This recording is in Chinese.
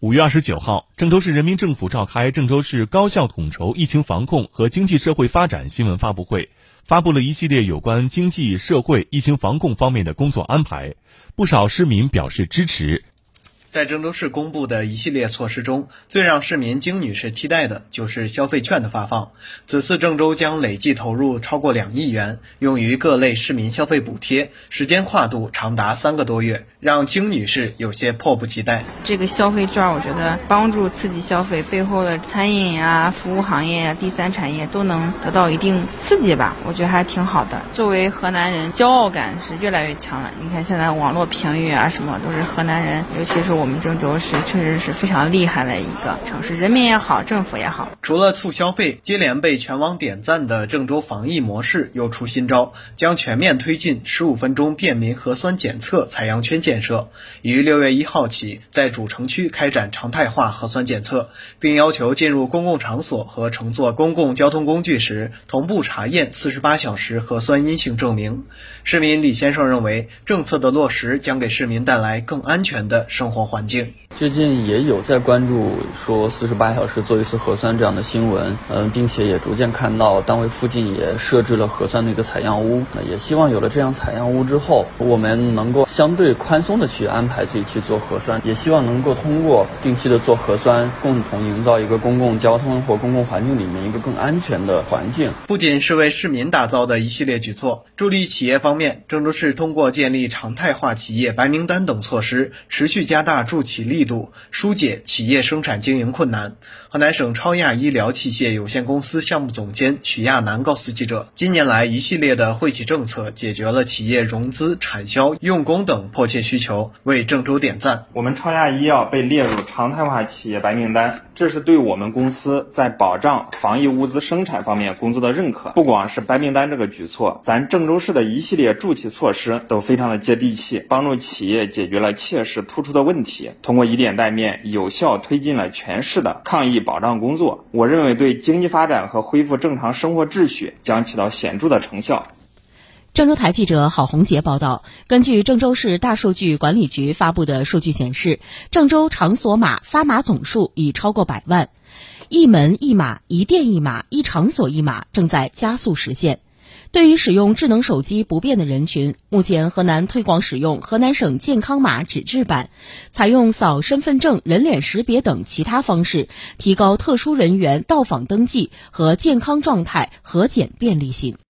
五月二十九号，郑州市人民政府召开郑州市高效统筹疫情防控和经济社会发展新闻发布会，发布了一系列有关经济社会疫情防控方面的工作安排，不少市民表示支持。在郑州市公布的一系列措施中，最让市民金女士期待的就是消费券的发放。此次郑州将累计投入超过两亿元，用于各类市民消费补贴，时间跨度长达三个多月，让金女士有些迫不及待。这个消费券，我觉得帮助刺激消费，背后的餐饮啊、服务行业啊、第三产业都能得到一定刺激吧，我觉得还挺好的。作为河南人，骄傲感是越来越强了。你看现在网络评语啊，什么都是河南人，尤其是。我们郑州市确实是非常厉害的一个城市，人民也好，政府也好。除了促消费，接连被全网点赞的郑州防疫模式又出新招，将全面推进十五分钟便民核酸检测采样圈建设，于六月一号起在主城区开展常态化核酸检测，并要求进入公共场所和乘坐公共交通工具时同步查验四十八小时核酸阴性证明。市民李先生认为，政策的落实将给市民带来更安全的生活。环境最近也有在关注说四十八小时做一次核酸这样的新闻，嗯，并且也逐渐看到单位附近也设置了核酸的一个采样屋。那也希望有了这样采样屋之后，我们能够相对宽松的去安排自己去做核酸。也希望能够通过定期的做核酸，共同营造一个公共交通或公共环境里面一个更安全的环境。不仅是为市民打造的一系列举措，助力企业方面，郑州市通过建立常态化企业白名单等措施，持续加大。助企力度，疏解企业生产经营困难。河南省超亚医疗器械有限公司项目总监许亚楠告诉记者，近年来一系列的惠企政策解决了企业融资、产销、用工等迫切需求，为郑州点赞。我们超亚医药被列入常态化企业白名单，这是对我们公司在保障防疫物资生产方面工作的认可。不光是白名单这个举措，咱郑州市的一系列助企措施都非常的接地气，帮助企业解决了切实突出的问题通过以点带面，有效推进了全市的抗疫保障工作。我认为对经济发展和恢复正常生活秩序将起到显著的成效。郑州台记者郝红杰报道：根据郑州市大数据管理局发布的数据显示，郑州场所码发码总数已超过百万，一门一码、一店一码、一场所一码正在加速实现。对于使用智能手机不便的人群，目前河南推广使用河南省健康码纸质版，采用扫身份证、人脸识别等其他方式，提高特殊人员到访登记和健康状态核检便利性。